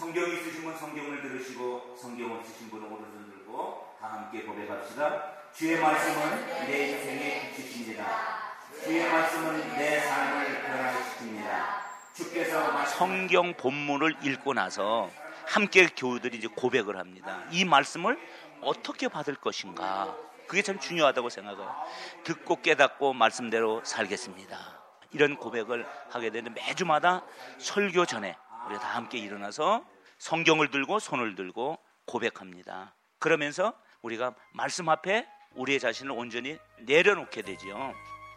성경이 있으신 분 성경을 들으시고 성경 없으신 분은 오른손 들고 다 함께 고백합시다. 주의 말씀은 내 인생의 빛이십니다. 주의 말씀은 내 삶을 변화시킵니다. 주께서 성경 본문을 읽고 나서 함께 교우들이 이제 고백을 합니다. 이 말씀을 어떻게 받을 것인가? 그게 참 중요하다고 생각해요. 듣고 깨닫고 말씀대로 살겠습니다. 이런 고백을 하게 되는데 매주마다 설교 전에 우리가 다 함께 일어나서 성경을 들고 손을 들고 고백합니다. 그러면서 우리가 말씀 앞에 우리의 자신을 온전히 내려놓게 되지요.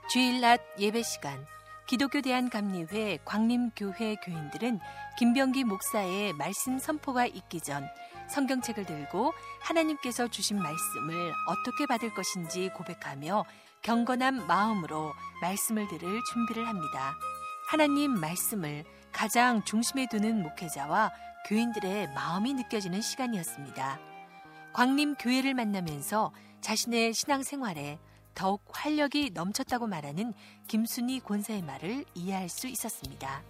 주일 낮 예배 시간 기독교 대한감리회 광림교회 교인들은 김병기 목사의 말씀 선포가 있기 전 성경책을 들고 하나님께서 주신 말씀을 어떻게 받을 것인지 고백하며 경건한 마음으로 말씀을 들을 준비를 합니다. 하나님 말씀을 가장 중심에 두는 목회자와 교인들의 마음이 느껴지는 시간이었습니다. 광림 교회를 만나면서 자신의 신앙 생활에 더욱 활력이 넘쳤다고 말하는 김순희 권사의 말을 이해할 수 있었습니다.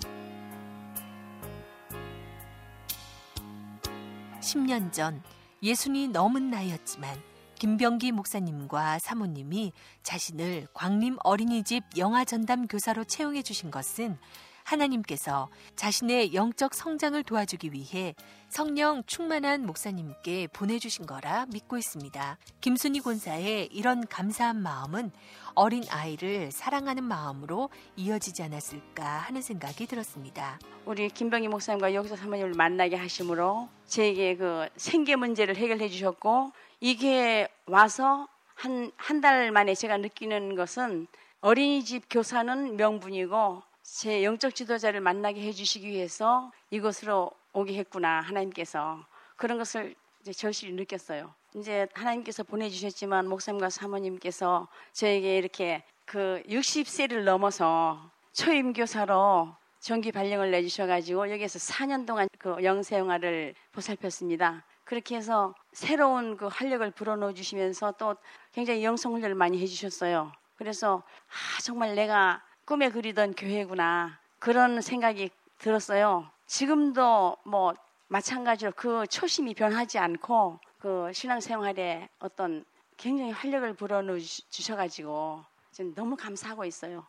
10년 전 예순이 넘은 나이였지만 김병기 목사님과 사모님이 자신을 광림 어린이집 영아 전담 교사로 채용해 주신 것은 하나님께서 자신의 영적 성장을 도와주기 위해 성령 충만한 목사님께 보내주신 거라 믿고 있습니다. 김순희 권사의 이런 감사한 마음은 어린 아이를 사랑하는 마음으로 이어지지 않았을까 하는 생각이 들었습니다. 우리 김병희 목사님과 여기서 사모님을 만나게 하심으로 제게 그 생계 문제를 해결해 주셨고 이게 와서 한 한 달 만에 제가 느끼는 것은 어린이집 교사는 명분이고 제 영적 지도자를 만나게 해주시기 위해서 이곳으로 오게 했구나 하나님께서 그런 것을 이제 절실히 느꼈어요. 이제 하나님께서 보내주셨지만 목사님과 사모님께서 저에게 이렇게 그 60세를 넘어서 초임 교사로 정기 발령을 내주셔가지고 여기에서 4년 동안 그 영세 영화를 보살폈습니다. 그렇게 해서 새로운 그 활력을 불어넣어 주시면서 또 굉장히 영성 훈련을 많이 해주셨어요. 그래서 아 정말 내가 꿈에 그리던 교회구나 그런 생각이 들었어요. 지금도 뭐 마찬가지로 그 초심이 변하지 않고 그 신앙생활에 어떤 굉장히 활력을 불어넣어 주셔가지고 지금 너무 감사하고 있어요.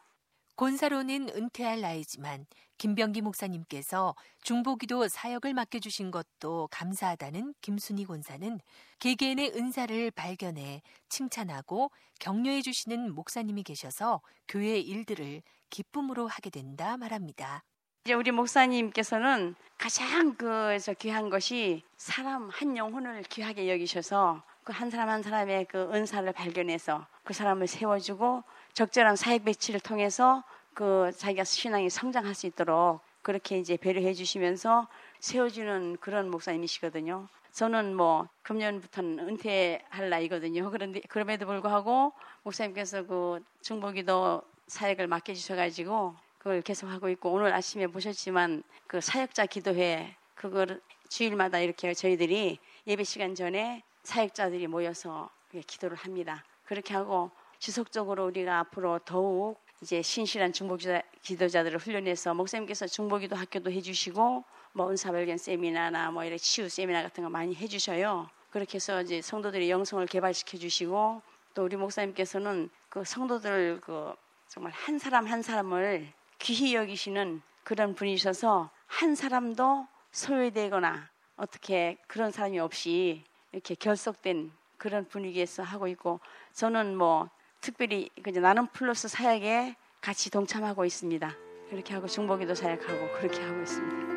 곤사로는 은퇴할 나이지만 김병기 목사님께서 중보기도 사역을 맡겨주신 것도 감사하다는 김순희 권사는 개개인의 은사를 발견해 칭찬하고 격려해 주시는 목사님이 계셔서 교회 일들을 기쁨으로 하게 된다 말합니다. 이제 우리 목사님께서는 가장 그저 귀한 것이 사람 한 영혼을 귀하게 여기셔서 그 한 사람 한 사람의 그 은사를 발견해서 그 사람을 세워주고 적절한 사역 배치를 통해서 그 자기가 신앙이 성장할 수 있도록 그렇게 이제 배려해 주시면서 세워주는 그런 목사님이시거든요. 저는 뭐 금년부터는 은퇴할 나이거든요. 그런데 그럼에도 불구하고 목사님께서 그 중보기도 사역을 맡겨주셔가지고 그걸 계속 하고 있고 오늘 아침에 보셨지만 그 사역자 기도회 그걸 주일마다 이렇게 저희들이 예배 시간 전에 사역자들이 모여서 기도를 합니다. 그렇게 하고 지속적으로 우리가 앞으로 더욱 이제 신실한 중보 기도자들을 훈련해서 목사님께서 중보기도 학교도 해주시고 뭐 은사발견 세미나나 뭐 이런 치유 세미나 같은 거 많이 해주셔요. 그렇게 해서 이제 성도들의 영성을 개발시켜 주시고 또 우리 목사님께서는 그 성도들 그 정말 한 사람 한 사람을 귀히 여기시는 그런 분이셔서 한 사람도 소외되거나 어떻게 그런 사람이 없이 이렇게 결속된 그런 분위기에서 하고 있고 저는 뭐 특별히 그냥 나는 플러스 사역에 같이 동참하고 있습니다. 그렇게 하고 중보기도 사역하고 그렇게 하고 있습니다.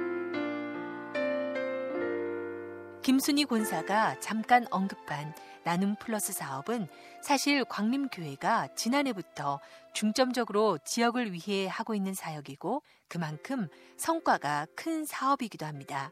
김순희 권사가 잠깐 언급한 나눔 플러스 사업은 사실 광림교회가 지난해부터 중점적으로 지역을 위해 하고 있는 사역이고 그만큼 성과가 큰 사업이기도 합니다.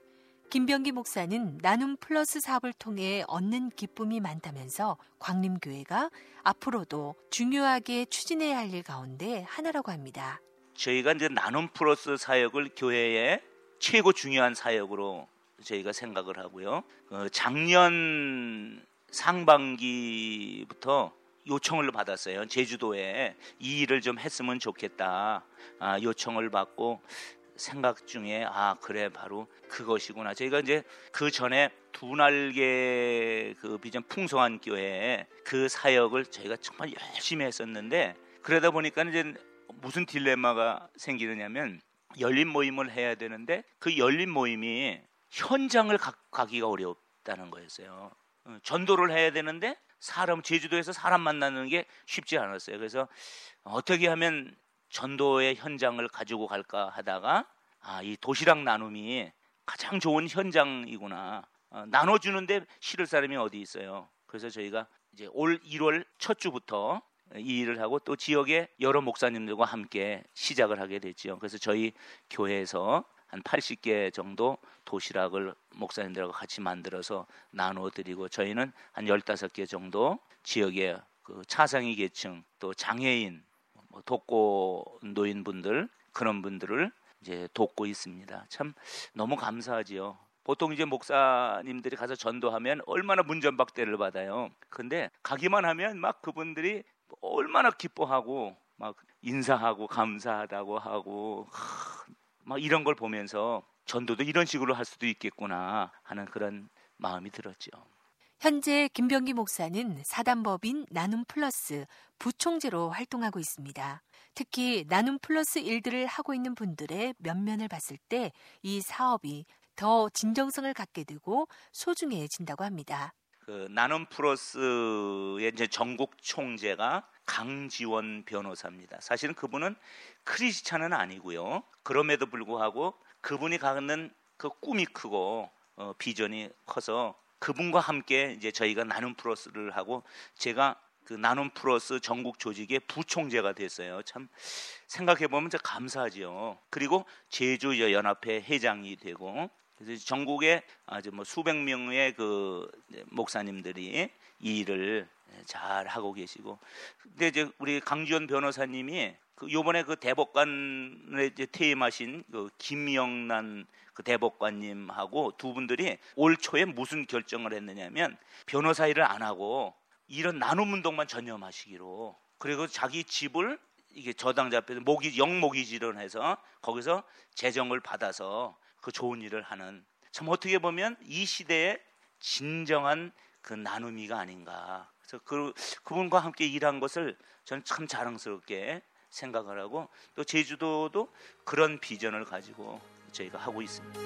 김병기 목사는 나눔 플러스 사업을 통해 얻는 기쁨이 많다면서 광림교회가 앞으로도 중요하게 추진해야 할 일 가운데 하나라고 합니다. 저희가 이제 나눔 플러스 사역을 교회의 최고 중요한 사역으로 저희가 생각을 하고요. 어, 작년 상반기부터 요청을 받았어요. 제주도에 이 일을 좀 했으면 좋겠다. 아, 요청을 받고 생각 중에 아 그래 바로 그것이구나. 저희가 이제 그 전에 두 날개 그 비전 풍성한 교회에 그 사역을 저희가 정말 열심히 했었는데 그러다 보니까 이제 무슨 딜레마가 생기느냐면 열린 모임을 해야 되는데 그 열린 모임이 현장을 가, 가기가 어렵다는 거였어요. 어, 전도를 해야 되는데 사람 제주도에서 사람 만나는 게 쉽지 않았어요. 그래서 어떻게 하면 전도의 현장을 가지고 갈까 하다가 아, 이 도시락 나눔이 가장 좋은 현장이구나. 어, 나눠주는데 싫을 사람이 어디 있어요. 그래서 저희가 이제 올 1월 첫 주부터 이 일을 하고 또 지역의 여러 목사님들과 함께 시작을 하게 됐지요. 그래서 저희 교회에서 한 80개 정도 도시락을 목사님들하고 같이 만들어서 나누어 드리고 저희는 한 15개 정도 지역의 그 차상위 계층 또 장애인 뭐 독고 노인분들 그런 분들을 이제 돕고 있습니다. 참 너무 감사하지요. 보통 이제 목사님들이 가서 전도하면 얼마나 문전박대를 받아요. 근데 가기만 하면 막 그분들이 얼마나 기뻐하고 막 인사하고 감사하다고 하고 막 이런 걸 보면서 전도도 이런 식으로 할 수도 있겠구나 하는 그런 마음이 들었죠. 현재 김병기 목사는 사단법인 나눔 플러스 부총재로 활동하고 있습니다. 특히 나눔 플러스 일들을 하고 있는 분들의 면면을 봤을 때 이 사업이 더 진정성을 갖게 되고 소중해진다고 합니다. 그 나눔 플러스의 이제 전국 총재가 강지원 변호사입니다. 사실은 그분은 크리스찬은 아니고요. 그럼에도 불구하고 그분이 갖는 그 꿈이 크고 어, 비전이 커서 그분과 함께 이제 저희가 나눔 플러스를 하고 제가 그 나눔 플러스 전국 조직의 부총재가 됐어요. 참 생각해 보면 참 감사하지요. 그리고 제주 연합회 회장이 되고 그래서 전국에 아주 뭐 수백 명의 그 목사님들이 이 일을 잘 하고 계시고 근데 이제 우리 강지원 변호사님이 그 요번에 그 대법관에 이제 퇴임하신 그 김영란 그 대법관님하고 두 분들이 올 초에 무슨 결정을 했느냐면 변호사 일을 안 하고 이런 나눔 운동만 전념하시기로 그리고 자기 집을 이게 저당자 앞에서 모기 영모기지를 해서 거기서 재정을 받아서 그 좋은 일을 하는 참 어떻게 보면 이 시대의 진정한 그 나눔이가 아닌가. 그래서 그 그분과 함께 일한 것을 저는 참 자랑스럽게 생각을 하고 또 제주도도 그런 비전을 가지고 저희가 하고 있습니다.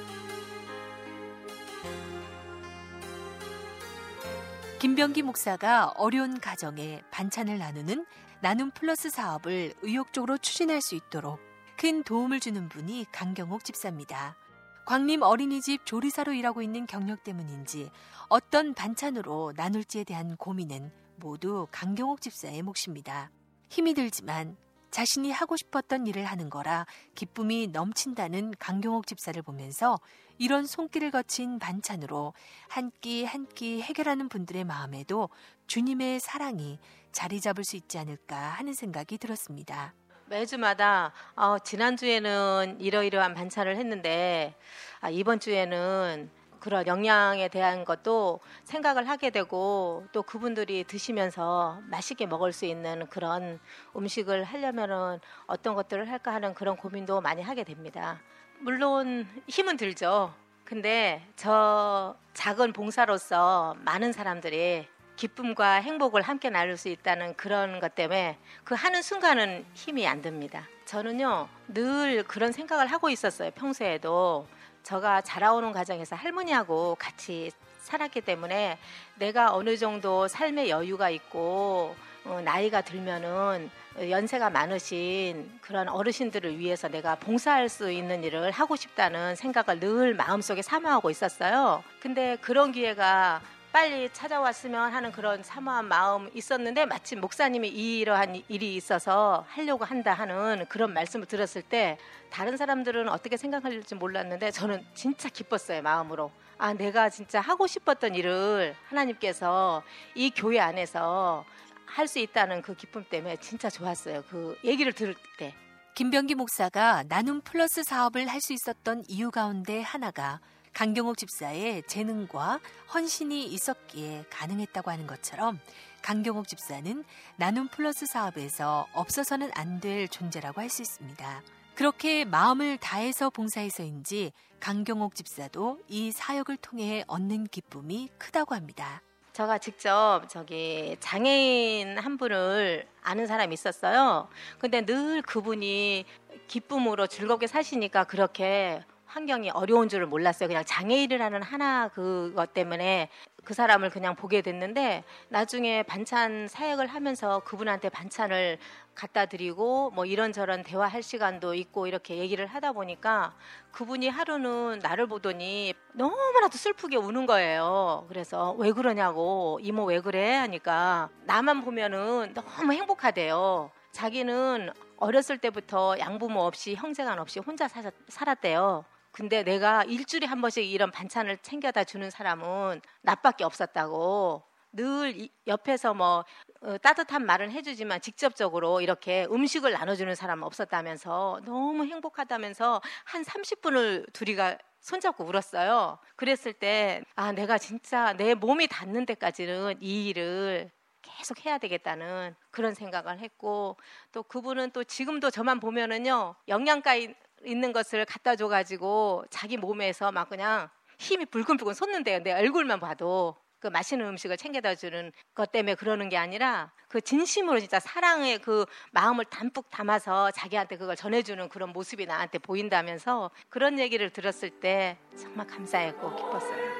김병기 목사가 어려운 가정에 반찬을 나누는 나눔 플러스 사업을 의욕적으로 추진할 수 있도록 큰 도움을 주는 분이 강경옥 집사입니다. 광림 어린이집 조리사로 일하고 있는 경력 때문인지 어떤 반찬으로 나눌지에 대한 고민은 모두 강경옥 집사의 몫입니다. 힘이 들지만 자신이 하고 싶었던 일을 하는 거라 기쁨이 넘친다는 강경옥 집사를 보면서 이런 손길을 거친 반찬으로 한 끼 한 끼 해결하는 분들의 마음에도 주님의 사랑이 자리 잡을 수 있지 않을까 하는 생각이 들었습니다. 매주마다 어, 지난주에는 이러이러한 반찬을 했는데 아, 이번 주에는 그런 영양에 대한 것도 생각을 하게 되고 또 그분들이 드시면서 맛있게 먹을 수 있는 그런 음식을 하려면은 어떤 것들을 할까 하는 그런 고민도 많이 하게 됩니다. 물론 힘은 들죠. 근데 저 작은 봉사로서 많은 사람들이 기쁨과 행복을 함께 나눌 수 있다는 그런 것 때문에 그 하는 순간은 힘이 안 듭니다. 저는요 늘 그런 생각을 하고 있었어요. 평소에도 저가 자라오는 과정에서 할머니하고 같이 살았기 때문에 내가 어느 정도 삶의 여유가 있고 어, 나이가 들면은 연세가 많으신 그런 어르신들을 위해서 내가 봉사할 수 있는 일을 하고 싶다는 생각을 늘 마음속에 사모하고 있었어요. 근데 그런 기회가 빨리 찾아왔으면 하는 그런 사모한 마음 있었는데 마침 목사님이 이러한 일이 있어서 하려고 한다 하는 그런 말씀을 들었을 때 다른 사람들은 어떻게 생각할지 몰랐는데 저는 진짜 기뻤어요 마음으로. 아 내가 진짜 하고 싶었던 일을 하나님께서 이 교회 안에서 할 수 있다는 그 기쁨 때문에 진짜 좋았어요 그 얘기를 들을 때. 김병기 목사가 나눔 플러스 사업을 할 수 있었던 이유 가운데 하나가 강경옥 집사의 재능과 헌신이 있었기에 가능했다고 하는 것처럼 강경옥 집사는 나눔 플러스 사업에서 없어서는 안 될 존재라고 할 수 있습니다. 그렇게 마음을 다해서 봉사해서인지 강경옥 집사도 이 사역을 통해 얻는 기쁨이 크다고 합니다. 제가 직접 저기 장애인 한 분을 아는 사람이 있었어요. 근데 늘 그분이 기쁨으로 즐겁게 사시니까 그렇게 환경이 어려운 줄을 몰랐어요. 그냥 장애인이라는 하나 그것 때문에 그 사람을 그냥 보게 됐는데 나중에 반찬 사역을 하면서 그분한테 반찬을 갖다 드리고 뭐 이런저런 대화할 시간도 있고 이렇게 얘기를 하다 보니까 그분이 하루는 나를 보더니 너무나도 슬프게 우는 거예요. 그래서 왜 그러냐고 이모 왜 그래 하니까 나만 보면은 너무 행복하대요. 자기는 어렸을 때부터 양부모 없이 형제간 없이 혼자 살았대요. 근데 내가 일주일에 한 번씩 이런 반찬을 챙겨다 주는 사람은 나밖에 없었다고 늘 옆에서 뭐 어, 따뜻한 말은 해주지만 직접적으로 이렇게 음식을 나눠주는 사람은 없었다면서 너무 행복하다면서 한 30분을 둘이가 손잡고 울었어요. 그랬을 때, 아, 내가 진짜 내 몸이 닿는 데까지는 이 일을 계속 해야 되겠다는 그런 생각을 했고, 또 그분은 또 지금도 저만 보면은요, 영양가 있는 것을 갖다 줘가지고 자기 몸에서 막 그냥 힘이 불끈불끈 솟는데요. 내 얼굴만 봐도 그 맛있는 음식을 챙겨다 주는 것 때문에 그러는 게 아니라 그 진심으로 진짜 사랑의 그 마음을 담뿍 담아서 자기한테 그걸 전해주는 그런 모습이 나한테 보인다면서 그런 얘기를 들었을 때 정말 감사했고 기뻤어요.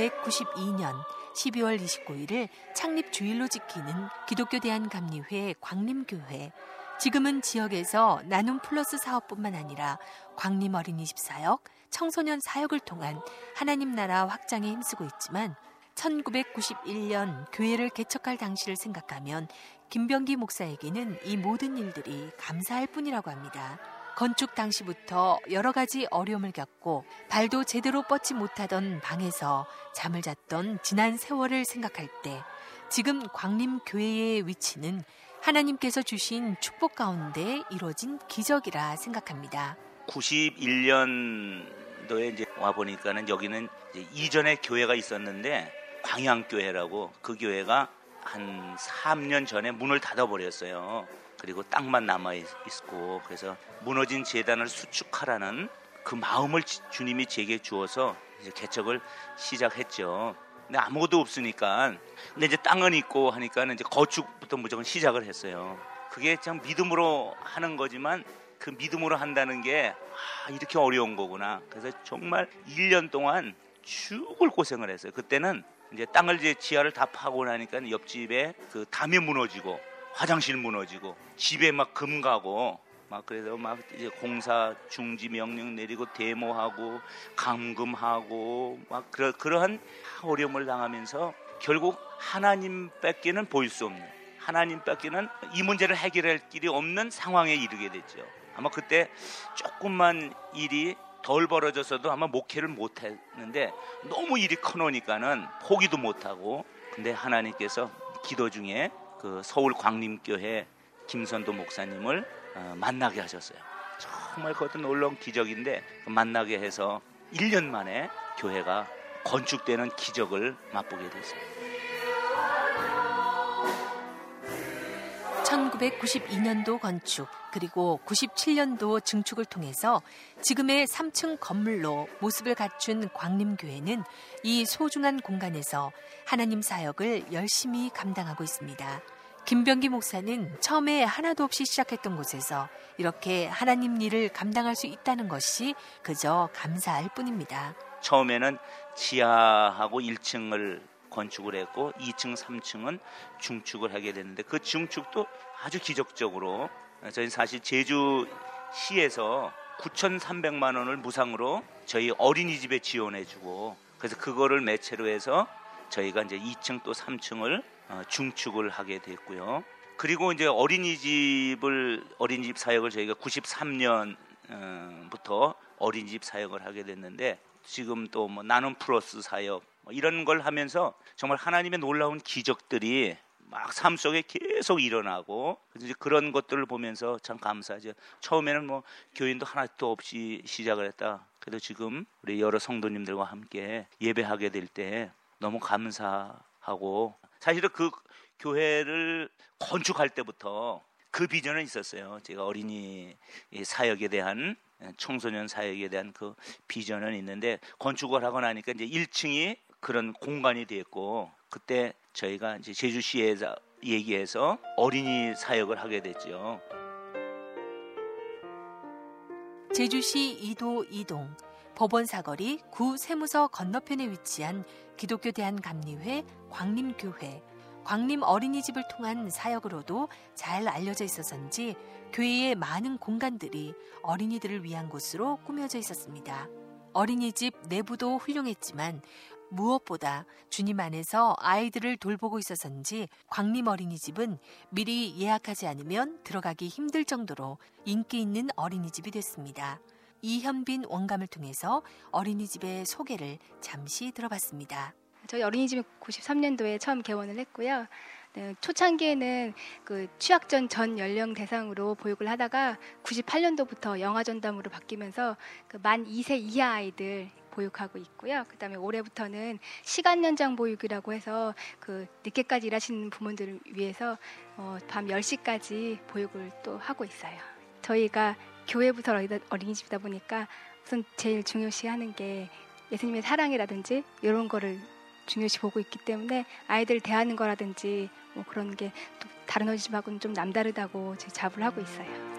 (1992년) 12월 29일을 창립 주일로 지키는 기독교 대한감리회 광림교회. 지금은 지역에서 나눔 플러스 사업뿐만 아니라 광림 어린이 집 사역, 청소년 사역을 통한 하나님 나라 확장에 힘쓰고 있지만 1991년 교회를 개척할 당시를 생각하면 김병기 목사에게는 이 모든 일들이 감사할 뿐이라고 합니다. 건축 당시부터 여러 가지 어려움을 겪고 발도 제대로 뻗지 못하던 방에서 잠을 잤던 지난 세월을 생각할 때 지금 광림교회의 위치는 하나님께서 주신 축복 가운데 이루어진 기적이라 생각합니다. 91년도에 이제 와 보니까는 여기는 이전에 교회가 있었는데 광양교회라고 그 교회가 한 3년 전에 문을 닫아 버렸어요. 그리고 땅만 남아 있고 그래서 무너진 재단을 수축하라는 그 마음을 주님이 제게 주어서 이제 개척을 시작했죠. 근데 아무것도 없으니까 근데 이제 땅은 있고 하니까 이제 거축부터 무조건 시작을 했어요. 그게 참 믿음으로 하는 거지만 그 믿음으로 한다는 게 아, 이렇게 어려운 거구나. 그래서 정말 1년 동안 죽을 고생을 했어요. 그때는 이제 땅을 이제 지하를 다 파고 나니까 옆집에 그 담이 무너지고 화장실 무너지고 집에 막 금 가고 막 그래서 막 이제 공사 중지 명령 내리고 데모하고 감금하고 막 그러, 그러한 어려움을 당하면서 결국 하나님밖에는 보일 수 없는 하나님밖에는 이 문제를 해결할 길이 없는 상황에 이르게 됐죠. 아마 그때 조금만 일이 덜 벌어졌어도 아마 목회를 못 했는데 너무 일이 커놓으니까는 포기도 못하고 근데 하나님께서 기도 중에 그 서울 광림교회 김선도 목사님을 어, 만나게 하셨어요. 정말 그것도 놀라운 기적인데 그 만나게 해서 1년 만에 교회가 건축되는 기적을 맛보게 됐어요. 1992년도 건축 그리고 97년도 증축을 통해서 지금의 3층 건물로 모습을 갖춘 광림교회는 이 소중한 공간에서 하나님 사역을 열심히 감당하고 있습니다. 김병기 목사는 처음에 하나도 없이 시작했던 곳에서 이렇게 하나님 일을 감당할 수 있다는 것이 그저 감사할 뿐입니다. 처음에는 지하하고 1층을 건축을 했고 2층, 3층은 중축을 하게 됐는데 그 중축도 아주 기적적으로 저희 사실 제주시에서 9,300만 원을 무상으로 저희 어린이집에 지원해주고 그래서 그거를 매체로 해서 저희가 이제 2층 또 3층을 어, 중축을 하게 됐고요. 그리고 이제 어린이집을 어린이집 사역을 저희가 93년부터 어린이집 사역을 하게 됐는데 지금 또 뭐 나눔 플러스 사역 뭐 이런 걸 하면서 정말 하나님의 놀라운 기적들이 막 삶 속에 계속 일어나고 이제 그런 것들을 보면서 참 감사하죠. 처음에는 뭐 교인도 하나도 없이 시작을 했다. 그래도 지금 우리 여러 성도님들과 함께 예배하게 될 때 너무 감사하고 사실은 그 교회를 건축할 때부터 그 비전은 있었어요. 제가 어린이 사역에 대한 청소년 사역에 대한 그 비전은 있는데 건축을 하고 나니까 이제 1층이 그런 공간이 됐고 그때 저희가 이제 제주시에서 얘기해서 어린이 사역을 하게 됐죠. 제주시 이도 이동 법원 사거리 구 세무서 건너편에 위치한 기독교 대한감리회 광림교회 광림 어린이집을 통한 사역으로도 잘 알려져 있어서인지 교회의 많은 공간들이 어린이들을 위한 곳으로 꾸며져 있었습니다. 어린이집 내부도 훌륭했지만 무엇보다 주님 안에서 아이들을 돌보고 있어서인지 광림 어린이집은 미리 예약하지 않으면 들어가기 힘들 정도로 인기 있는 어린이집이 됐습니다. 이현빈 원감을 통해서 어린이집의 소개를 잠시 들어봤습니다. 저희 어린이집은 93년도에 처음 개원을 했고요. 네, 초창기에는 그 취약전 전 연령 대상으로 보육을 하다가 98년도부터 영아 전담으로 바뀌면서 그 만 2세 이하 아이들 보육하고 있고요. 그다음에 올해부터는 시간 연장 보육이라고 해서 그 늦게까지 일하시는 부모들을 위해서 어, 밤 10시까지 보육을 또 하고 있어요. 저희가 교회부터 어린이집이다 보니까 우선 제일 중요시 하는 게 예수님의 사랑이라든지 이런 거를 중요시 보고 있기 때문에 아이들 대하는 거라든지 뭐 그런 게 또 다른 어린이집하고는 좀 남다르다고 제 자부를 하고 있어요.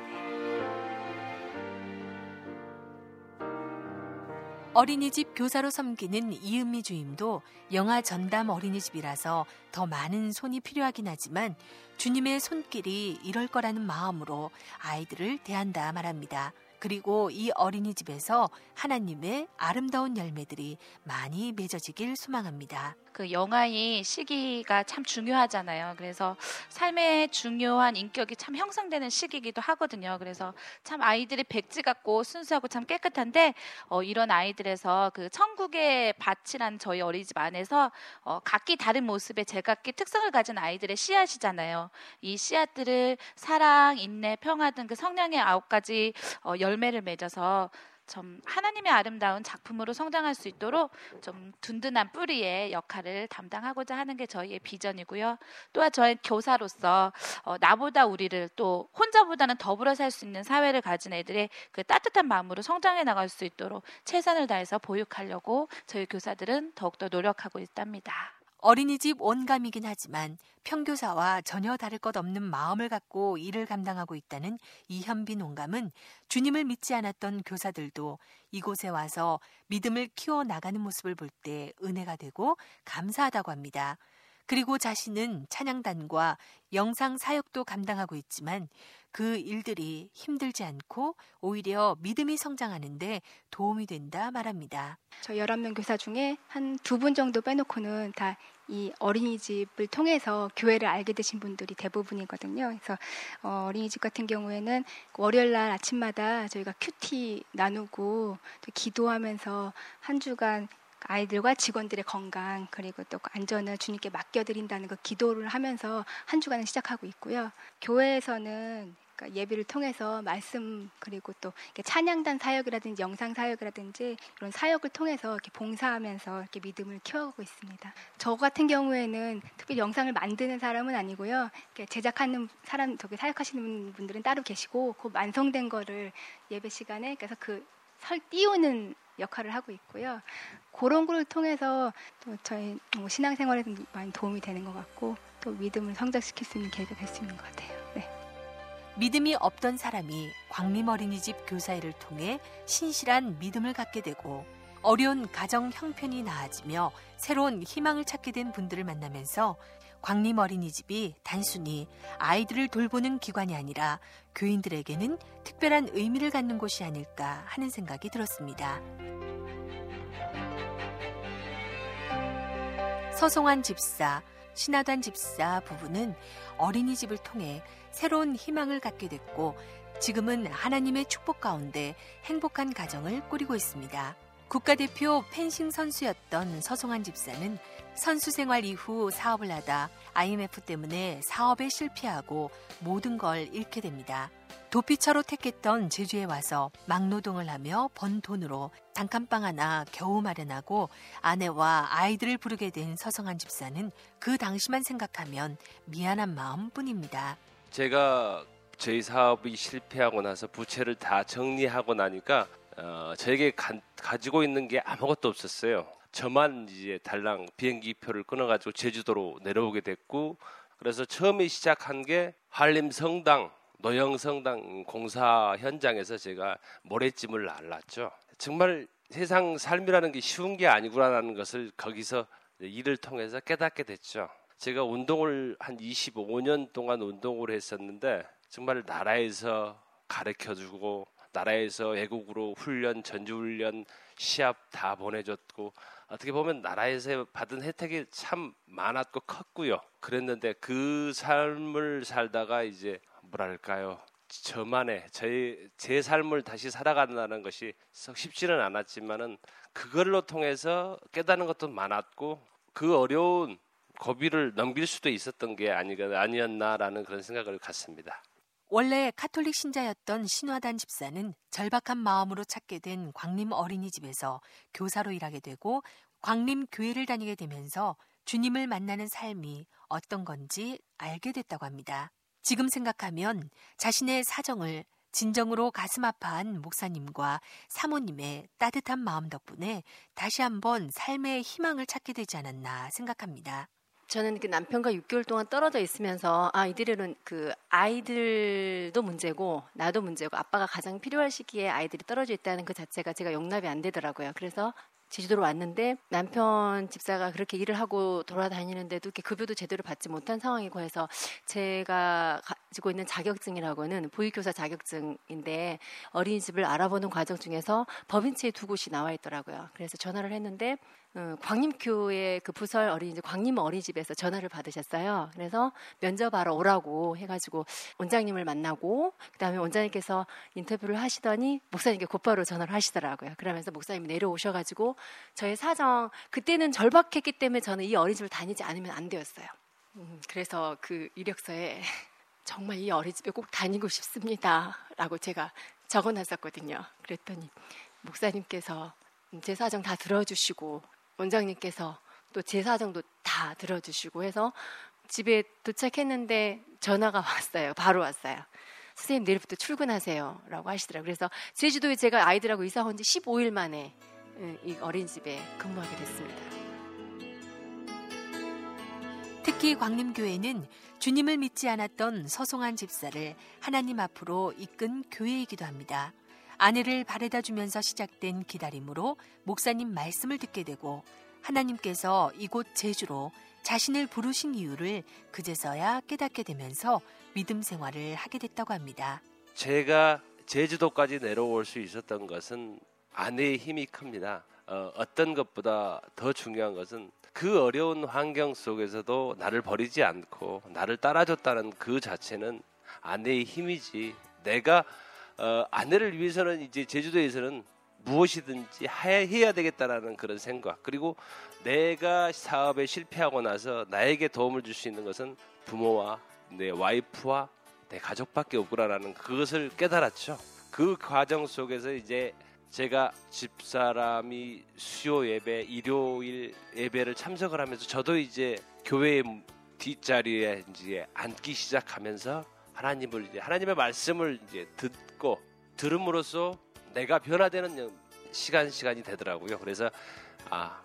어린이집 교사로 섬기는 이은미 주임도 영아 전담 어린이집이라서 더 많은 손이 필요하긴 하지만 주님의 손길이 이럴 거라는 마음으로 아이들을 대한다 말합니다. 그리고 이 어린이집에서 하나님의 아름다운 열매들이 많이 맺어지길 소망합니다. 그 영아의 시기가 참 중요하잖아요. 그래서 삶의 중요한 인격이 참 형성되는 시기이기도 하거든요. 그래서 참 아이들이 백지 같고 순수하고 참 깨끗한데 어, 이런 아이들에서 그 천국의 밭이란 저희 어린이집 안에서 어, 각기 다른 모습의 제각기 특성을 가진 아이들의 씨앗이잖아요. 이 씨앗들을 사랑, 인내, 평화 등 그 성령의 아홉 가지 어, 열매를 맺어서 좀 하나님의 아름다운 작품으로 성장할 수 있도록 좀 든든한 뿌리의 역할을 담당하고자 하는 게 저희의 비전이고요. 또한 저희 교사로서 어, 나보다 우리를 또 혼자보다는 더불어 살 수 있는 사회를 가진 애들의 그 따뜻한 마음으로 성장해 나갈 수 있도록 최선을 다해서 보육하려고 저희 교사들은 더욱더 노력하고 있답니다. 어린이집 원감이긴 하지만 평교사와 전혀 다를 것 없는 마음을 갖고 일을 감당하고 있다는 이현빈 원감은 주님을 믿지 않았던 교사들도 이곳에 와서 믿음을 키워 나가는 모습을 볼 때 은혜가 되고 감사하다고 합니다. 그리고 자신은 찬양단과 영상 사역도 감당하고 있지만 그 일들이 힘들지 않고 오히려 믿음이 성장하는데 도움이 된다 말합니다. 저 11명 교사 중에 한 두 분 정도 빼놓고는 다 이 어린이집을 통해서 교회를 알게 되신 분들이 대부분이거든요. 그래서 어, 어린이집 같은 경우에는 월요일 날 아침마다 저희가 큐티 나누고 기도하면서 한 주간 아이들과 직원들의 건강 그리고 또 안전을 주님께 맡겨드린다는 그 기도를 하면서 한 주간을 시작하고 있고요. 교회에서는 그러니까 예비를 통해서 말씀 그리고 또 찬양단 사역이라든지 영상 사역이라든지 이런 사역을 통해서 이렇게 봉사하면서 이렇게 믿음을 키워가고 있습니다. 저 같은 경우에는 특별히 영상을 만드는 사람은 아니고요. 제작하는 사람 저기 사역하시는 분들은 따로 계시고 그 완성된 거를 예배 시간에 그래서 그 설 띄우는 역할을 하고 있고요. 그런 걸 통해서 또 저희 뭐 신앙생활에도 많이 도움이 되는 것 같고 또 믿음을 성장시킬 수 있는 계기가 될 수 있는 것 같아요. 네. 믿음이 없던 사람이 광림 어린이집 교사 일을 통해 신실한 믿음을 갖게 되고 어려운 가정 형편이 나아지며 새로운 희망을 찾게 된 분들을 만나면서 광림 어린이집이 단순히 아이들을 돌보는 기관이 아니라 교인들에게는 특별한 의미를 갖는 곳이 아닐까 하는 생각이 들었습니다. 서송환 집사, 신하단 집사 부부는 어린이집을 통해 새로운 희망을 갖게 됐고 지금은 하나님의 축복 가운데 행복한 가정을 꾸리고 있습니다. 국가대표 펜싱 선수였던 서송한 집사는 선수 생활 이후 사업을 하다 IMF 때문에 사업에 실패하고 모든 걸 잃게 됩니다. 도피처로 택했던 제주에 와서 막노동을 하며 번 돈으로 단칸방 하나 겨우 마련하고 아내와 아이들을 부르게 된 서성한 집사는 그 당시만 생각하면 미안한 마음뿐입니다. 제가 저희 사업이 실패하고 나서 부채를 다 정리하고 나니까 어, 저에게 가, 가지고 있는 게 아무것도 없었어요. 저만 이제 달랑 비행기 표를 끊어가지고 제주도로 내려오게 됐고 그래서 처음에 시작한 게 한림 성당 노영 성당 공사 현장에서 제가 모래찜을 날랐죠. 정말 세상 삶이라는 게 쉬운 게 아니구나라는 것을 거기서 일을 통해서 깨닫게 됐죠. 제가 운동을 한 25년 동안 운동을 했었는데 정말 나라에서 가르쳐 주고 나라에서 외국으로 훈련, 전주 훈련, 시합 다 보내줬고 어떻게 보면 나라에서 받은 혜택이 참 많았고 컸고요. 그랬는데 그 삶을 살다가 이제 뭐랄까요. 저만의 제, 제 삶을 다시 살아간다는 것이 쉽지는 않았지만은 그걸로 통해서 깨닫는 것도 많았고 그 어려운 고비를 넘길 수도 있었던 게 아니, 아니었나라는 그런 생각을 갖습니다. 원래 카톨릭 신자였던 신화단 집사는 절박한 마음으로 찾게 된 광림 어린이집에서 교사로 일하게 되고 광림 교회를 다니게 되면서 주님을 만나는 삶이 어떤 건지 알게 됐다고 합니다. 지금 생각하면 자신의 사정을 진정으로 가슴 아파한 목사님과 사모님의 따뜻한 마음 덕분에 다시 한번 삶의 희망을 찾게 되지 않았나 생각합니다. 저는 그 남편과 6개월 동안 떨어져 있으면서 아 이들은 그 아이들도 문제고 나도 문제고 아빠가 가장 필요할 시기에 아이들이 떨어져 있다는 그 자체가 제가 용납이 안 되더라고요. 그래서 제주도로 왔는데 남편 집사가 그렇게 일을 하고 돌아다니는데도 이렇게 급여도 제대로 받지 못한 상황이고 해서 제가 가지고 있는 자격증이라고는 보육교사 자격증인데 어린이집을 알아보는 과정 중에서 법인체에 두 곳이 나와 있더라고요. 그래서 전화를 했는데 어, 광림교회 그 부설 어린이집 광림 어린이집에서 전화를 받으셨어요. 그래서 면접하러 오라고 해가지고 원장님을 만나고 그다음에 원장님께서 인터뷰를 하시더니 목사님께 곧바로 전화를 하시더라고요. 그러면서 목사님이 내려오셔가지고 저의 사정 그때는 절박했기 때문에 저는 이 어린이집을 다니지 않으면 안 되었어요. 음, 그래서 그 이력서에 정말 이 어린이집에 꼭 다니고 싶습니다라고 제가 적어놨었거든요. 그랬더니 목사님께서 제 사정 다 들어주시고 원장님께서 또 제 사정도 다 들어주시고 해서 집에 도착했는데 전화가 왔어요. 바로 왔어요. 선생님 내일부터 출근하세요. 라고 하시더라고요. 그래서 제주도에 제가 아이들하고 이사 온 지 15일 만에 이 어린이집에 근무하게 됐습니다. 특히 광림교회는 주님을 믿지 않았던 서송한 집사를 하나님 앞으로 이끈 교회이기도 합니다. 아내를 바래다 주면서 시작된 기다림으로 목사님 말씀을 듣게 되고 하나님께서 이곳 제주로 자신을 부르신 이유를 그제서야 깨닫게 되면서 믿음 생활을 하게 됐다고 합니다. 제가 제주도까지 내려올 수 있었던 것은 아내의 힘이 큽니다. 어, 어떤 것보다 더 중요한 것은 그 어려운 환경 속에서도 나를 버리지 않고 나를 따라줬다는 그 자체는 아내의 힘이지. 내가 어, 아내를 위해서는 이제 제주도에서는 무엇이든지 해야 되겠다라는 그런 생각 그리고 내가 사업에 실패하고 나서 나에게 도움을 줄 수 있는 것은 부모와 내 와이프와 내 가족밖에 없구나라는 그것을 깨달았죠. 그 과정 속에서 이제 제가 집사람이 수요 예배, 일요일 예배를 참석을 하면서 저도 이제 교회 뒷자리에 이제 앉기 시작하면서 하나님을 이제 하나님의 말씀을 이제 듣 고 들음으로써 내가 변화되는 시간 시간이 되더라고요. 그래서 아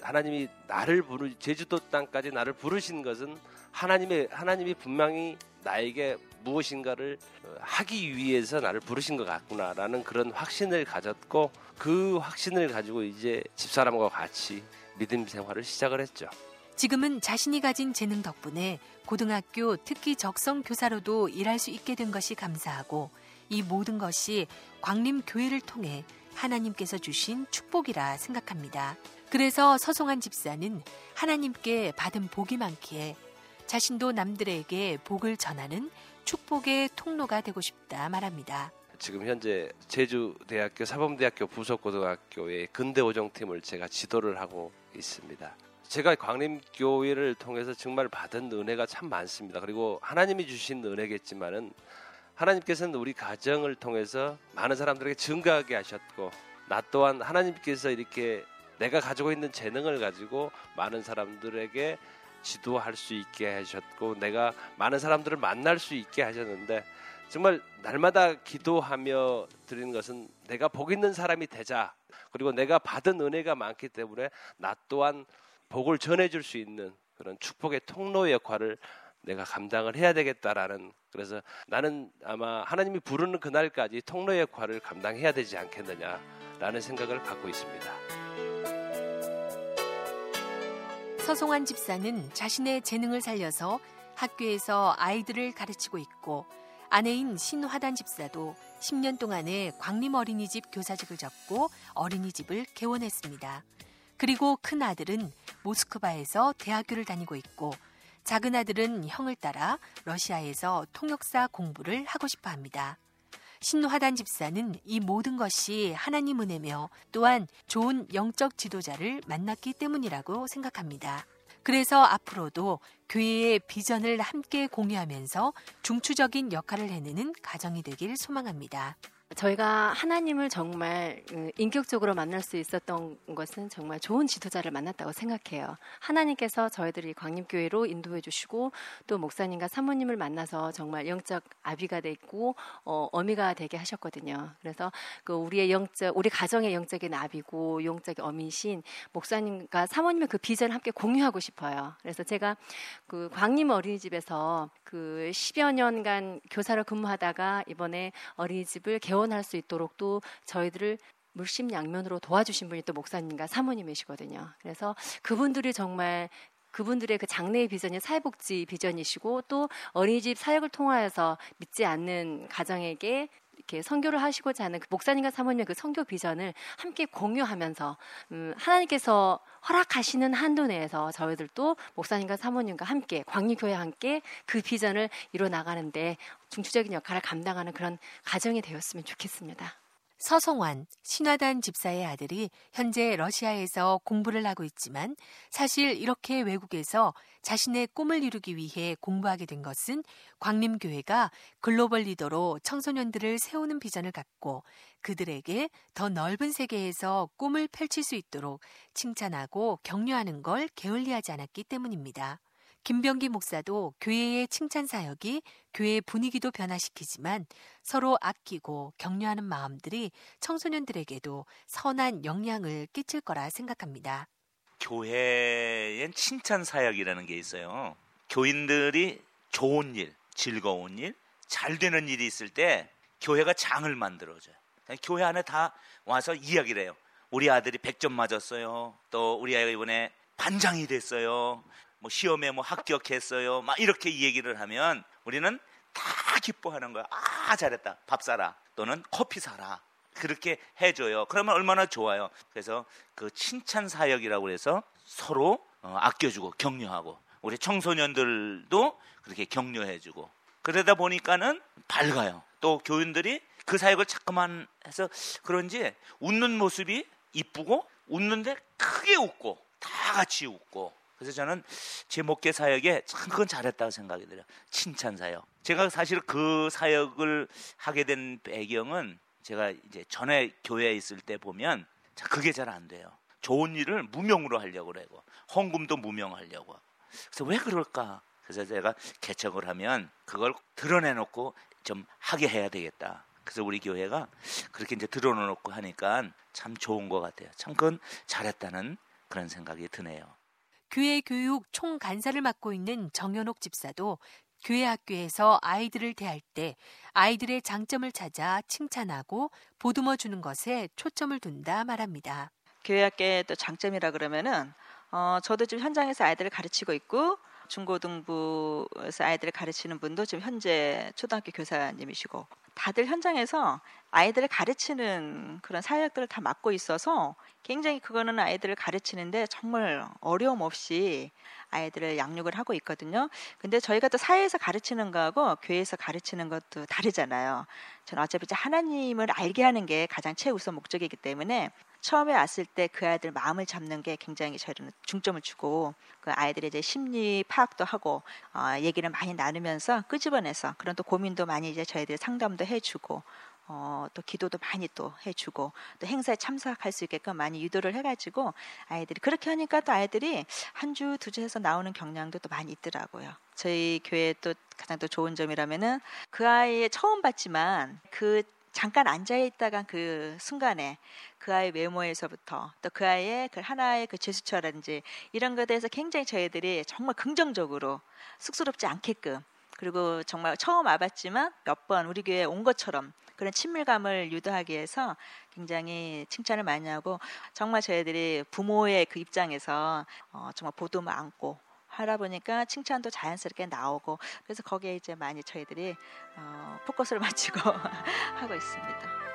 하나님이 나를 부르 제주도 땅까지 나를 부르신 것은 하나님의 하나님이 분명히 나에게 무엇인가를 어, 하기 위해서 나를 부르신 것 같구나라는 그런 확신을 가졌고 그 확신을 가지고 이제 집사람과 같이 믿음 생활을 시작을 했죠. 지금은 자신이 가진 재능 덕분에 고등학교 특기 적성 교사로도 일할 수 있게 된 것이 감사하고 이 모든 것이 광림 교회를 통해 하나님께서 주신 축복이라 생각합니다. 그래서 서송한 집사는 하나님께 받은 복이 많기에 자신도 남들에게 복을 전하는 축복의 통로가 되고 싶다 말합니다. 지금 현재 제주대학교 사범대학교 부속고등학교의 근대오정팀을 제가 지도를 하고 있습니다. 제가 광림교회를 통해서 정말 받은 은혜가 참 많습니다. 그리고 하나님이 주신 은혜겠지만은 하나님께서는 우리 가정을 통해서 많은 사람들에게 증가하게 하셨고 나 또한 하나님께서 이렇게 내가 가지고 있는 재능을 가지고 많은 사람들에게 지도할 수 있게 하셨고 내가 많은 사람들을 만날 수 있게 하셨는데 정말 날마다 기도하며 드리는 것은 내가 복 있는 사람이 되자. 그리고 내가 받은 은혜가 많기 때문에 나 또한 복을 전해줄 수 있는 그런 축복의 통로 역할을 내가 감당을 해야 되겠다라는 그래서 나는 아마 하나님이 부르는 그날까지 통로 역할을 감당해야 되지 않겠느냐라는 생각을 갖고 있습니다. 서송환 집사는 자신의 재능을 살려서 학교에서 아이들을 가르치고 있고 아내인 신화단 집사도 10년 동안에 광림 어린이집 교사직을 접고 어린이집을 개원했습니다. 그리고 큰 아들은 모스크바에서 대학교를 다니고 있고 작은 아들은 형을 따라 러시아에서 통역사 공부를 하고 싶어 합니다. 신화단 집사는 이 모든 것이 하나님 은혜며 또한 좋은 영적 지도자를 만났기 때문이라고 생각합니다. 그래서 앞으로도 교회의 비전을 함께 공유하면서 중추적인 역할을 해내는 가정이 되길 소망합니다. 저희가 하나님을 정말 음, 인격적으로 만날 수 있었던 것은 정말 좋은 지도자를 만났다고 생각해요. 하나님께서 저희들이 광림교회로 인도해 주시고 또 목사님과 사모님을 만나서 정말 영적 아비가 되고 어, 어미가 되게 하셨거든요. 그래서 그 우리의 영적 우리 가정의 영적인 아비고 영적인 어미신 목사님과 사모님의 그 비전을 함께 공유하고 싶어요. 그래서 제가 그 광림 어린이집에서 그 10여 년간 교사를 근무하다가 이번에 어린이집을 개원 개원할 수 있도록 또 저희들을 물심양면으로 도와주신 분이 또 목사님과 사모님이시거든요. 그래서 그분들이 정말 그분들의 그 장래의 비전이 사회복지 비전이시고 또 어린이집 사역을 통하여서 믿지 않는 가정에게 이렇게 선교를 하시고자 하는 그 목사님과 사모님의 그 선교 비전을 함께 공유하면서 음, 하나님께서 허락하시는 한도 내에서 저희들도 목사님과 사모님과 함께 광리교회와 함께 그 비전을 이뤄 나가는데 중추적인 역할을 감당하는 그런 가정이 되었으면 좋겠습니다. 서성환, 신화단 집사의 아들이 현재 러시아에서 공부를 하고 있지만 사실 이렇게 외국에서 자신의 꿈을 이루기 위해 공부하게 된 것은 광림교회가 글로벌 리더로 청소년들을 세우는 비전을 갖고 그들에게 더 넓은 세계에서 꿈을 펼칠 수 있도록 칭찬하고 격려하는 걸 게을리하지 않았기 때문입니다. 김병기 목사도 교회의 칭찬 사역이 교회 분위기도 변화시키지만 서로 아끼고 격려하는 마음들이 청소년들에게도 선한 영향을 끼칠 거라 생각합니다. 교회엔 칭찬 사역이라는 게 있어요. 교인들이 좋은 일, 즐거운 일, 잘 되는 일이 있을 때 교회가 장을 만들어줘요. 교회 안에 다 와서 이야기를 해요. 우리 아들이 100점 맞았어요. 또 우리 아이가 이번에 반장이 됐어요. 뭐 시험에 뭐 합격했어요. 막 이렇게 얘기를 하면 우리는 다 기뻐하는 거야. 아, 잘했다. 밥 사라. 또는 커피 사라. 그렇게 해줘요. 그러면 얼마나 좋아요. 그래서 그 칭찬 사역이라고 해서 서로 어, 아껴주고 격려하고 우리 청소년들도 그렇게 격려해주고 그러다 보니까는 밝아요. 또 교인들이 그 사역을 자꾸만 해서 그런지 웃는 모습이 이쁘고 웃는데 크게 웃고 다 같이 웃고 그래서 저는 제 목회 사역에 참 그건 잘했다고 생각이 들어요. 칭찬 사역. 제가 사실 그 사역을 하게 된 배경은 제가 이제 전에 교회에 있을 때 보면 자 그게 잘 안 돼요. 좋은 일을 무명으로 하려고 그러고 헌금도 무명하려고. 그래서 왜 그럴까? 그래서 제가 개척을 하면 그걸 드러내놓고 좀 하게 해야 되겠다. 그래서 우리 교회가 그렇게 이제 드러내놓고 하니까 참 좋은 것 같아요. 참 그건 잘했다는 그런 생각이 드네요. 교회 교육 총간사를 맡고 있는 정현옥 집사도 교회 학교에서 아이들을 대할 때 아이들의 장점을 찾아 칭찬하고 보듬어 주는 것에 초점을 둔다 말합니다. 교회 학교의 또 장점이라 그러면은 어, 저도 지금 현장에서 아이들을 가르치고 있고 중고등부에서 아이들을 가르치는 분도 지금 현재 초등학교 교사님이시고 다들 현장에서 아이들을 가르치는 그런 사역들을 다 맡고 있어서 굉장히 그거는 아이들을 가르치는데 정말 어려움 없이 아이들을 양육을 하고 있거든요. 근데 저희가 또 사회에서 가르치는 거하고 교회에서 가르치는 것도 다르잖아요. 저는 어차피 이제 하나님을 알게 하는 게 가장 최우선 목적이기 때문에 처음에 왔을 때 그 아이들 마음을 잡는 게 굉장히 저희는 중점을 주고 그 아이들의 이제 심리 파악도 하고 어, 얘기를 많이 나누면서 끄집어내서 그런 또 고민도 많이 이제 저희들이 상담도 해주고 어, 또 기도도 많이 또 해주고 또 행사에 참석할 수 있게끔 많이 유도를 해가지고 아이들이 그렇게 하니까 또 아이들이 한 주 두 주에서 나오는 경향도 또 많이 있더라고요. 저희 교회 또 가장 또 좋은 점이라면은 그 아이의 처음 봤지만 그 잠깐 앉아 있다가 그 순간에 그 아이 외모에서부터 또 그 아이의 그 하나의 그 제스처라든지 이런 것에 대해서 굉장히 저희들이 정말 긍정적으로 쑥스럽지 않게끔 그리고 정말 처음 와봤지만 몇 번 우리 교회에 온 것처럼 그런 친밀감을 유도하기 위해서 굉장히 칭찬을 많이 하고 정말 저희들이 부모의 그 입장에서 어, 정말 보도 안고 하다 보니까 칭찬도 자연스럽게 나오고 그래서 거기에 이제 많이 저희들이 어, 포커스를 맞추고 하고 있습니다.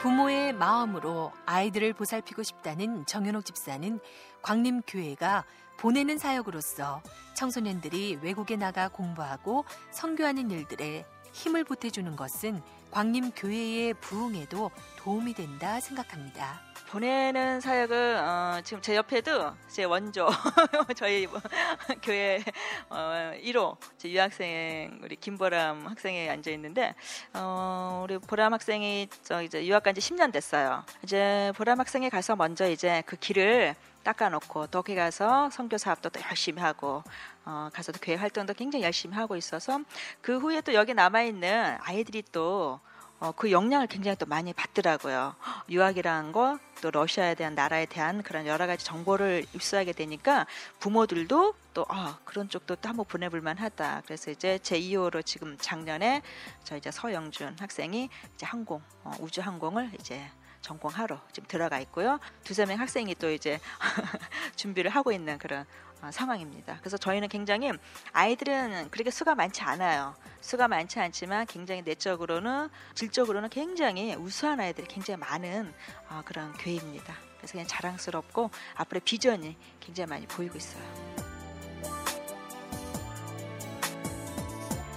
부모의 마음으로 아이들을 보살피고 싶다는 정현옥 집사는 광림교회가 보내는 사역으로서 청소년들이 외국에 나가 공부하고 선교하는 일들에 힘을 보태주는 것은 광림교회의 부흥에도 도움이 된다 생각합니다. 보내는 사역을 어, 지금 제 옆에도 제 원조 저희 뭐, 교회 어, 1호 제 유학생 우리 김보람 학생이 앉아 있는데 어, 우리 보람 학생이 저 이제 유학 간지 10년 됐어요. 이제 보람 학생이 가서 먼저 이제 그 길을 닦아놓고 또 거기 가서 선교 사업도 또 열심히 하고 어, 가서 도 교회 활동도 굉장히 열심히 하고 있어서 그 후에 또 여기 남아 있는 아이들이 또 어, 그 영향을 굉장히 또 많이 받더라고요. 유학이라는 거, 또 러시아에 대한 나라에 대한 그런 여러 가지 정보를 입수하게 되니까 부모들도 또 아, 그런 쪽도 또 한번 보내볼 만하다. 그래서 이제 제 2호로 지금 작년에 저 이제 서영준 학생이 이제 항공, 어, 우주 항공을 이제 전공하러 지금 들어가 있고요. 두세 명 학생이 또 이제 준비를 하고 있는 그런 어, 상황입니다. 그래서 저희는 굉장히 아이들은 그렇게 수가 많지 않아요. 수가 많지 않지만 굉장히 내적으로는 질적으로는 굉장히 우수한 아이들이 굉장히 많은 어, 그런 교회입니다. 그래서 그냥 자랑스럽고 앞으로 비전이 굉장히 많이 보이고 있어요.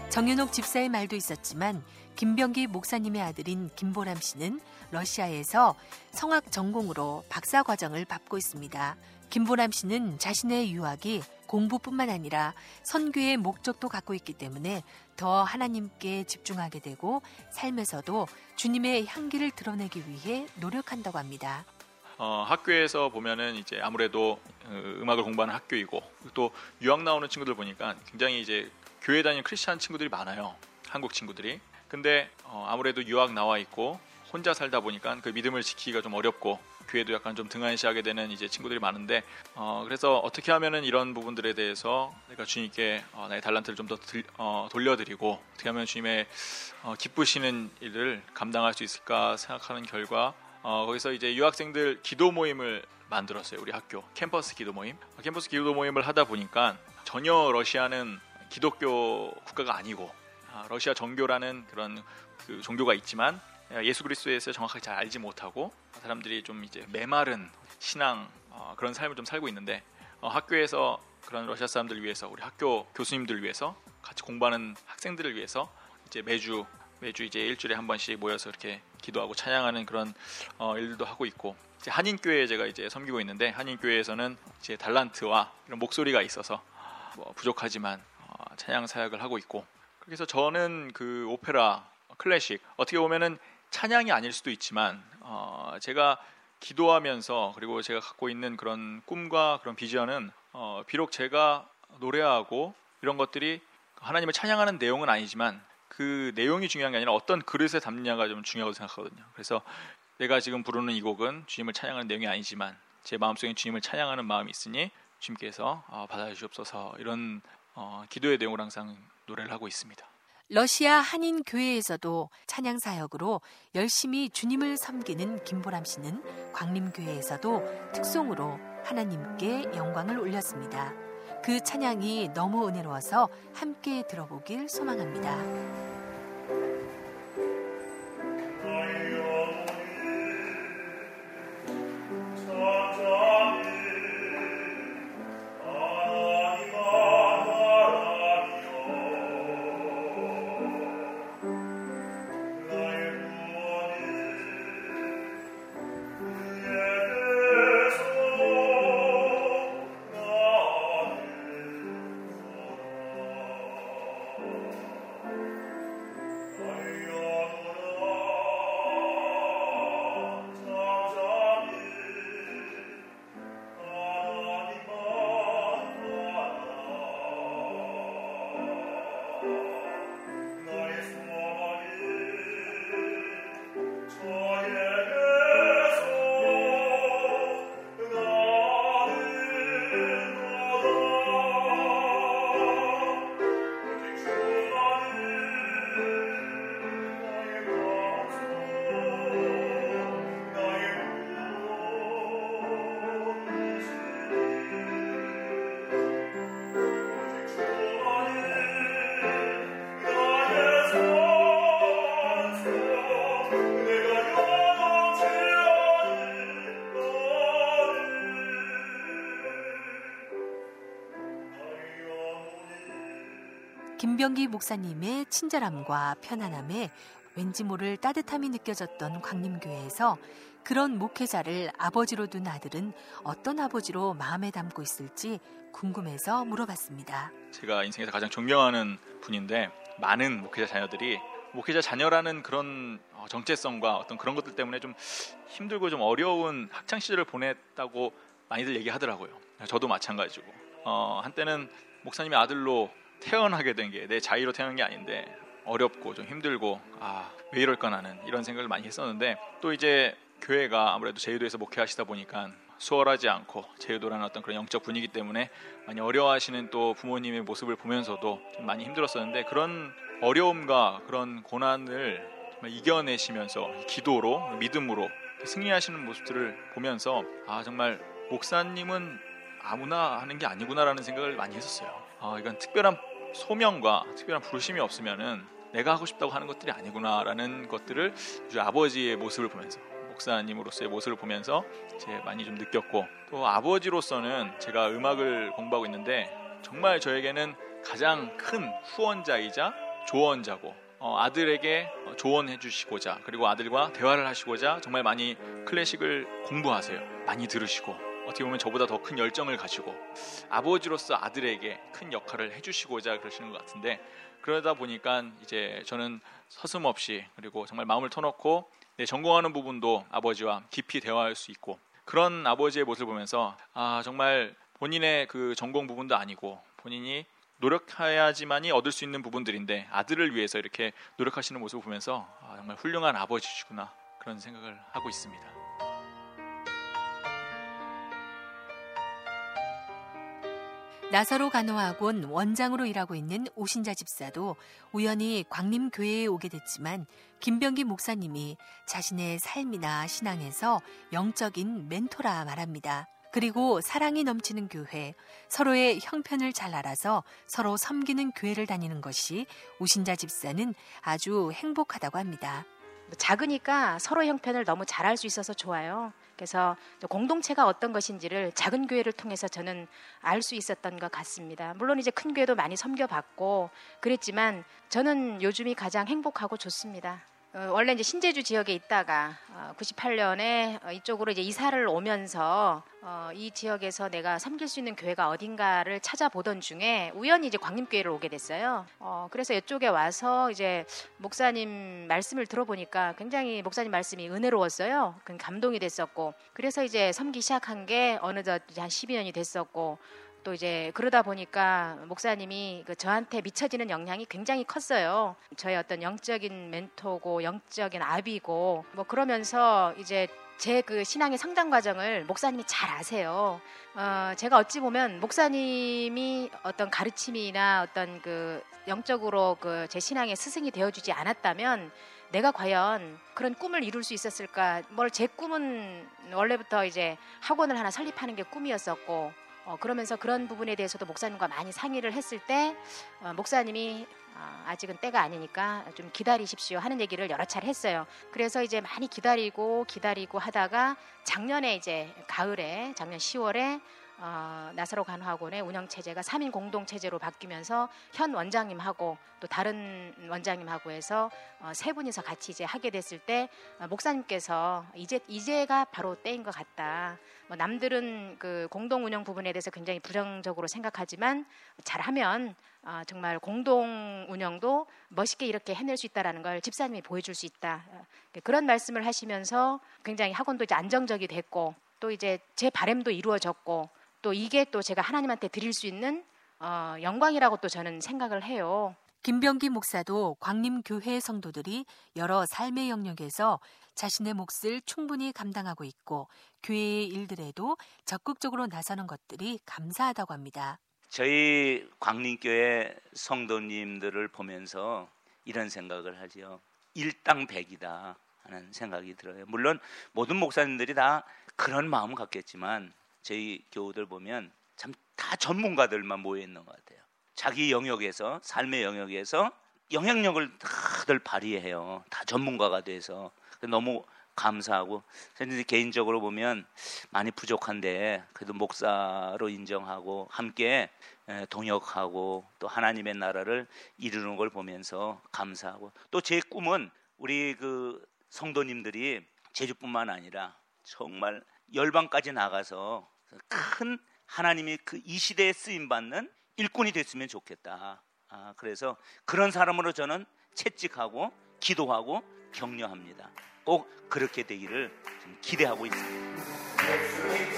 정윤옥 집사의 말도 있었지만 김병기 목사님의 아들인 김보람 씨는 러시아에서 성악 전공으로 박사 과정을 밟고 있습니다. 김보람 씨는 자신의 유학이 공부뿐만 아니라 선교의 목적도 갖고 있기 때문에 더 하나님께 집중하게 되고 삶에서도 주님의 향기를 드러내기 위해 노력한다고 합니다. 어, 학교에서 보면은 이제 아무래도 어, 음악을 공부하는 학교이고 또 유학 나오는 친구들 보니까 굉장히 이제 교회 다니는 크리스찬 친구들이 많아요. 한국 친구들이. 근데 어, 아무래도 유학 나와 있고 혼자 살다 보니까 그 믿음을 지키기가 좀 어렵고 교회도 약간 좀 등한시하게 되는 이제 친구들이 많은데 어, 그래서 어떻게 하면은 이런 부분들에 대해서 내가 주님께 어, 나의 달란트를 좀더 어, 돌려드리고 어떻게 하면 주님의 어, 기쁘시는 일을 감당할 수 있을까 생각하는 결과 어, 거기서 이제 유학생들 기도 모임을 만들었어요 우리 학교. 캠퍼스 기도 모임. 캠퍼스 기도 모임을 하다 보니까 전혀 러시아는 기독교 국가가 아니고 아, 러시아 정교라는 그런 그 종교가 있지만 예수 그리스도에서 정확하게 잘 알지 못하고 사람들이 좀 이제 메마른 신앙 어, 그런 삶을 좀 살고 있는데 어, 학교에서 그런 러시아 사람들을 위해서 우리 학교 교수님들을 위해서 같이 공부하는 학생들을 위해서 이제 매주 매주 이제 일주일에 한 번씩 모여서 이렇게 기도하고 찬양하는 그런 어, 일도 하고 있고 이제 한인 교회에 제가 이제 섬기고 있는데 한인 교회에서는 이제 달란트와 이런 목소리가 있어서 뭐 부족하지만 어, 찬양 사역을 하고 있고 그래서 저는 그 오페라 클래식 어떻게 보면은 찬양이 아닐 수도 있지만 어, 제가 기도하면서 그리고 제가 갖고 있는 그런 꿈과 그런 비전은 어, 비록 제가 노래하고 이런 것들이 하나님을 찬양하는 내용은 아니지만 그 내용이 중요한 게 아니라 어떤 그릇에 담느냐가 좀 중요하다고 생각하거든요. 그래서 내가 지금 부르는 이 곡은 주님을 찬양하는 내용이 아니지만 제 마음속에 주님을 찬양하는 마음이 있으니 주님께서 어, 받아주시옵소서 이런 어, 기도의 내용을 항상 노래를 하고 있습니다. 러시아 한인 교회에서도 찬양 사역으로 열심히 주님을 섬기는 김보람 씨는 광림교회에서도 특송으로 하나님께 영광을 올렸습니다. 그 찬양이 너무 은혜로워서 함께 들어보길 소망합니다. 김병기 목사님의 친절함과 편안함에 왠지 모를 따뜻함이 느껴졌던 광림교회에서 그런 목회자를 아버지로 둔 아들은 어떤 아버지로 마음에 담고 있을지 궁금해서 물어봤습니다. 제가 인생에서 가장 존경하는 분인데 많은 목회자 자녀들이 목회자 자녀라는 그런 어, 정체성과 어떤 그런 것들 때문에 좀 힘들고 좀 어려운 학창 시절을 보냈다고 많이들 얘기하더라고요. 저도 마찬가지고 어, 한때는 목사님의 아들로 태어나게 된 게 내 자의로 태어난 게 아닌데 어렵고 좀 힘들고 아 왜 이럴까 나는 이런 생각을 많이 했었는데 또 이제 교회가 아무래도 제주도에서 목회하시다 보니까 수월하지 않고 제주도라는 어떤 그런 영적 분위기 때문에 많이 어려워하시는 또 부모님의 모습을 보면서도 좀 많이 힘들었었는데 그런 어려움과 그런 고난을 이겨내시면서 기도로 믿음으로 승리하시는 모습들을 보면서 아 정말 목사님은 아무나 하는 게 아니구나라는 생각을 많이 했었어요. 아 이건 특별한 소명과 특별한 부르심이 없으면은 내가 하고 싶다고 하는 것들이 아니구나라는 것들을 아버지의 모습을 보면서 목사님으로서의 모습을 보면서 제 많이 좀 느꼈고 또 아버지로서는 제가 음악을 공부하고 있는데 정말 저에게는 가장 큰 후원자이자 조언자고 어, 아들에게 조언해 주시고자 그리고 아들과 대화를 하시고자 정말 많이 클래식을 공부하세요. 많이 들으시고 어떻게 보면 저보다 더 큰 열정을 가지고 아버지로서 아들에게 큰 역할을 해주시고자 그러시는 것 같은데 그러다 보니까 이제 저는 서슴없이 그리고 정말 마음을 터놓고 내 전공하는 부분도 아버지와 깊이 대화할 수 있고 그런 아버지의 모습을 보면서 아 정말 본인의 그 전공 부분도 아니고 본인이 노력해야지만이 얻을 수 있는 부분들인데 아들을 위해서 이렇게 노력하시는 모습을 보면서 아, 정말 훌륭한 아버지시구나 그런 생각을 하고 있습니다. 나사로 간호학원 원장으로 일하고 있는 오신자 집사도 우연히 광림교회에 오게 됐지만 김병기 목사님이 자신의 삶이나 신앙에서 영적인 멘토라 말합니다. 그리고 사랑이 넘치는 교회, 서로의 형편을 잘 알아서 서로 섬기는 교회를 다니는 것이 오신자 집사는 아주 행복하다고 합니다. 작으니까 서로 형편을 너무 잘알 수 있어서 좋아요. 그래서 공동체가 어떤 것인지를 작은 교회를 통해서 저는 알 수 있었던 것 같습니다. 물론 이제 큰 교회도 많이 섬겨봤고 그랬지만 저는 요즘이 가장 행복하고 좋습니다. 어, 원래 이제 신제주 지역에 있다가 어, 98년에 어, 이쪽으로 이제 이사를 오면서 어, 이 지역에서 내가 섬길 수 있는 교회가 어딘가를 찾아보던 중에 우연히 이제 광림교회를 오게 됐어요. 어, 그래서 이쪽에 와서 이제 목사님 말씀을 들어보니까 굉장히 목사님 말씀이 은혜로웠어요. 감동이 됐었고 그래서 이제 섬기 시작한 게 어느덧 한 12년이 됐었고 또 이제 그러다 보니까 목사님이 그 저한테 미쳐지는 영향이 굉장히 컸어요. 저의 어떤 영적인 멘토고 영적인 아비고 뭐 그러면서 이제 제 그 신앙의 성장 과정을 목사님이 잘 아세요. 어, 제가 어찌 보면 목사님이 어떤 가르침이나 어떤 그 영적으로 그 제 신앙의 스승이 되어주지 않았다면 내가 과연 그런 꿈을 이룰 수 있었을까? 뭘 제 꿈은 원래부터 이제 학원을 하나 설립하는 게 꿈이었었고 어, 그러면서 그런 부분에 대해서도 목사님과 많이 상의를 했을 때 어, 목사님이 어, 아직은 때가 아니니까 좀 기다리십시오 하는 얘기를 여러 차례 했어요. 그래서 이제 많이 기다리고 기다리고 하다가 작년에 이제 가을에 작년 10월에 어, 나사로 간호학원의 운영 체제가 3인 공동 체제로 바뀌면서 현 원장님하고 또 다른 원장님하고 해서 어, 세 분이서 같이 이제 하게 됐을 때 어, 목사님께서 이제 이제가 바로 때인 것 같다. 뭐 남들은 그 공동 운영 부분에 대해서 굉장히 부정적으로 생각하지만 잘하면 어, 정말 공동 운영도 멋있게 이렇게 해낼 수 있다라는 걸 집사님이 보여줄 수 있다. 어, 그런 말씀을 하시면서 굉장히 학원도 이제 안정적이 됐고 또 이제 제 바램도 이루어졌고 또 이게 또 제가 하나님한테 드릴 수 있는 어, 영광이라고 또 저는 생각을 해요. 김병기 목사도 광림교회 성도들이 여러 삶의 영역에서 자신의 몫을 충분히 감당하고 있고 교회의 일들에도 적극적으로 나서는 것들이 감사하다고 합니다. 저희 광림교회 성도님들을 보면서 이런 생각을 하지요. 일당백이다 하는 생각이 들어요. 물론 모든 목사님들이 다 그런 마음 갖겠지만 저희 교우들 보면 참 다 전문가들만 모여 있는 것 같아요. 자기 영역에서 삶의 영역에서 영향력을 다들 발휘해요. 다 전문가가 돼서 너무 감사하고 저는 개인적으로 보면 많이 부족한데 그래도 목사로 인정하고 함께 동역하고 또 하나님의 나라를 이루는 걸 보면서 감사하고 또 제 꿈은 우리 그 성도님들이 제주뿐만 아니라 정말 열방까지 나가서 큰 하나님이 그 이 시대에 쓰임 받는 일꾼이 됐으면 좋겠다. 아, 그래서 그런 사람으로 저는 채찍하고 기도하고 격려합니다. 꼭 그렇게 되기를 기대하고 있습니다.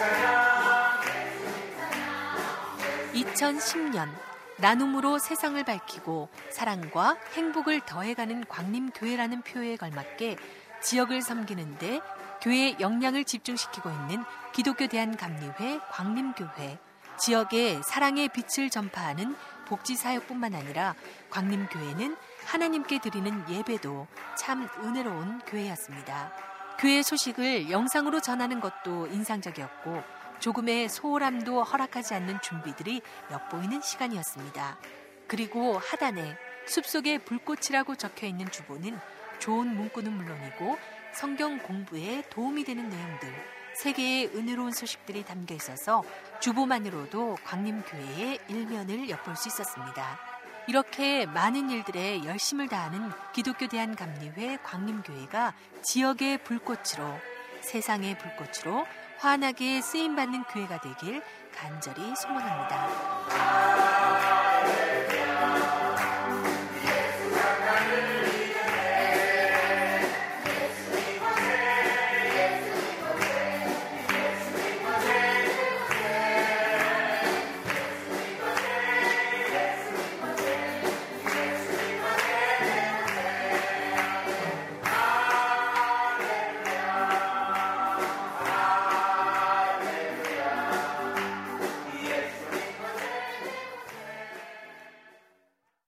2010년 나눔으로 세상을 밝히고 사랑과 행복을 더해가는 광림교회라는 표에 걸맞게 지역을 섬기는데 교회의 역량을 집중시키고 있는 기독교 대한감리회 광림교회 지역에 사랑의 빛을 전파하는 복지사역뿐만 아니라 광림교회는 하나님께 드리는 예배도 참 은혜로운 교회였습니다. 교회 소식을 영상으로 전하는 것도 인상적이었고 조금의 소홀함도 허락하지 않는 준비들이 엿보이는 시간이었습니다. 그리고 하단에 숲속의 불꽃이라고 적혀 있는 주보는 좋은 문구는 물론이고 성경 공부에 도움이 되는 내용들, 세계의 은혜로운 소식들이 담겨 있어서 주보만으로도 광림교회의 일면을 엿볼 수 있었습니다. 이렇게 많은 일들에 열심을 다하는 기독교 대한감리회 광림교회가 지역의 불꽃으로 세상의 불꽃으로 환하게 쓰임받는 교회가 되길 간절히 소망합니다.